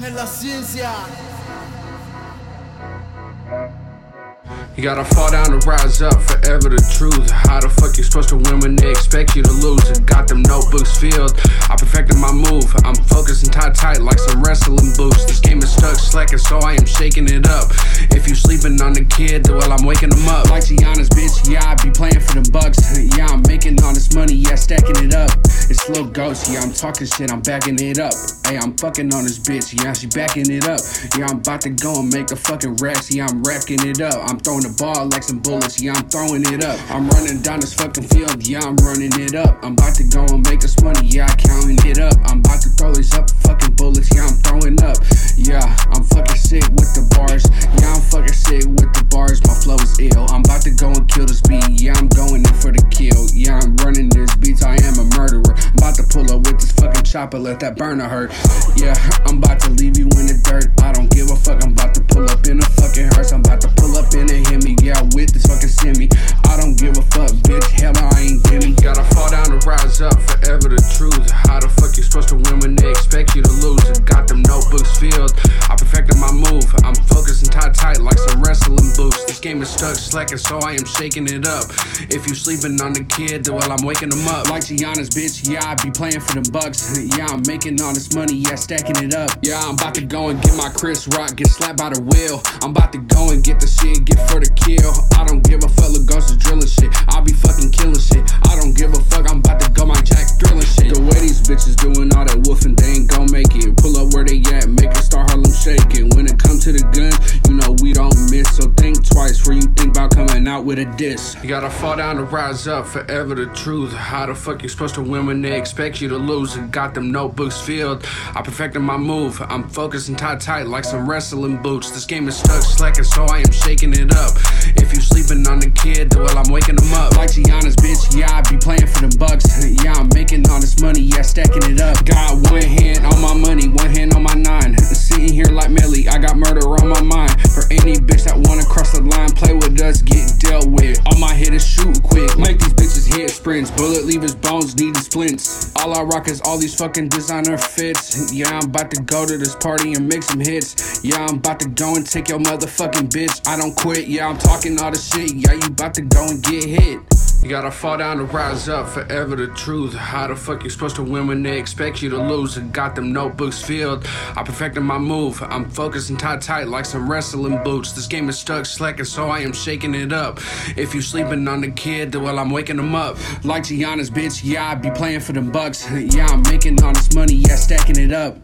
la ciencia. You gotta fall down to rise up, forever the truth. How the fuck you supposed to win when they expect you to lose? I got them notebooks filled, I perfected my move. I'm focused and tied tight like some wrestling boots. This game is stuck slacking, so I am shaking it up. If you sleeping on the kid, well, I'm waking them up. Like Giannis bitch, yeah, I be playing for them bucks. Yeah, I'm making all this money, yeah, stacking it up. Lil Ghost, yeah, I'm talking shit, I'm backing it up. Hey, I'm fucking on this bitch, yeah, she backing it up. Yeah, I'm about to go and make a fucking racks, yeah, I'm racking it up. I'm throwing the ball like some bullets, yeah, I'm throwing it up. I'm running down this fucking field, yeah, I'm running it up. I'm about to go and make this money, yeah, I counting it up. I'm about to throw these up fucking bullets, yeah, I'm throwing up. Yeah, I'm fucking sick with the bars, yeah, I'm fucking sick with the bars. My flow is ill. I'm about to go and kill this beat, yeah, I'm going in for the kill. Yeah, I'm running chopper, let that burner hurt. Yeah, I'm about to leave you in the dirt. I don't give a fuck, I'm about to pull up in a fucking hearse. I'm about to pull up in a Hemi, yeah, with this fucking semi. I don't give a fuck, bitch, hell I ain't Jimmy. Gotta fall down to rise up, forever the truth. Game is stuck slacking, so I am shaking it up. If you sleeping on the kid, well, I'm waking them up. Like Giannis bitch, yeah, I be playing for them bucks. Yeah, I'm making all this money, yeah, stacking it up. Yeah, I'm about to go and get my Chris Rock, get slapped by the wheel. I'm about to go coming out with a diss. You gotta fall down to rise up, forever the truth. How the fuck you supposed to win when they expect you to lose? And got them notebooks filled. I perfected my move. I'm focused and tied tight like some wrestling boots. This game is stuck slacking, so I am shaking it up. If you sleeping on the kid, well, I'm waking them up. Like Giannis sprints. Bullet leave his bones, needing splints. All I rock is all these fucking designer fits. Yeah, I'm about to go to this party and make some hits. Yeah, I'm about to go and take your motherfucking bitch. I don't quit, yeah, I'm talking all the shit. Yeah, you about to go and get hit. You gotta fall down to rise up, forever the truth. How the fuck you supposed to win when they expect you to lose? And got them notebooks filled, I perfected my move. I'm focused and tied tight like some wrestling boots. This game is stuck slacking, so I am shaking it up. If you sleeping on the kid, well, I'm waking them up. Like Giannis bitch, yeah, I be playing for them bucks. Yeah, I'm making all this money, yeah, stacking it up.